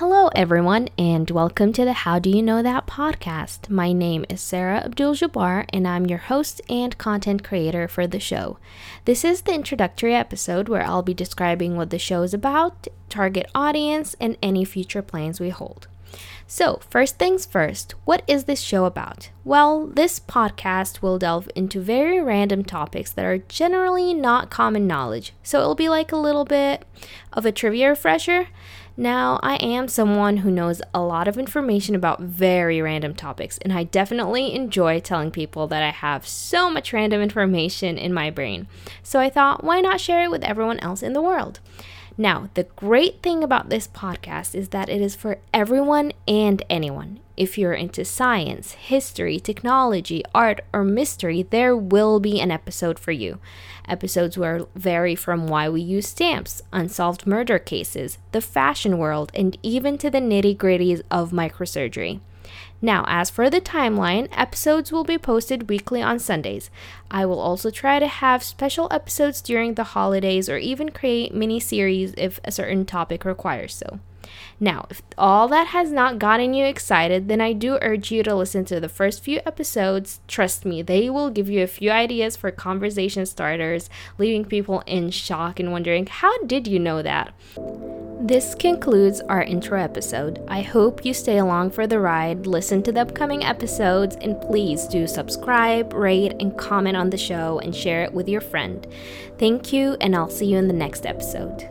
everyone, and welcome to the How Do You Know That podcast. My name is Sarah Abdul Jabbar, and I'm your host and content creator for the show. This is the introductory episode where I'll be describing what the show is about, target audience, and any future plans we hold. So, first things first, what is this show about? Well, this podcast will delve into very random topics that are generally not common knowledge, so it'll be like a little bit of a trivia refresher. Now, I am someone who knows a lot of information about very random topics, and I definitely enjoy telling people that I have so much random information in my brain. So I thought, why not share it with everyone else in the world? Now, the great thing about this podcast is that it is for everyone and anyone. If you're into science, history, technology, art, or mystery, there will be an episode for you. Episodes will vary from why we use stamps, unsolved murder cases, the fashion world, and even to the nitty gritties of microsurgery. Now, as for the timeline, episodes will be posted weekly on Sundays. I will also try to have special episodes during the holidays or even create mini series if a certain topic requires so. Now, if all that has not gotten you excited, then I do urge you to listen to the first few episodes. Trust me, they will give you a few ideas for conversation starters, leaving people in shock and wondering, how did you know that? This concludes our intro episode. I hope you stay along for the ride, listen to the upcoming episodes, and please do subscribe, rate, and comment on the show and share it with your friend. Thank you, and I'll see you in the next episode.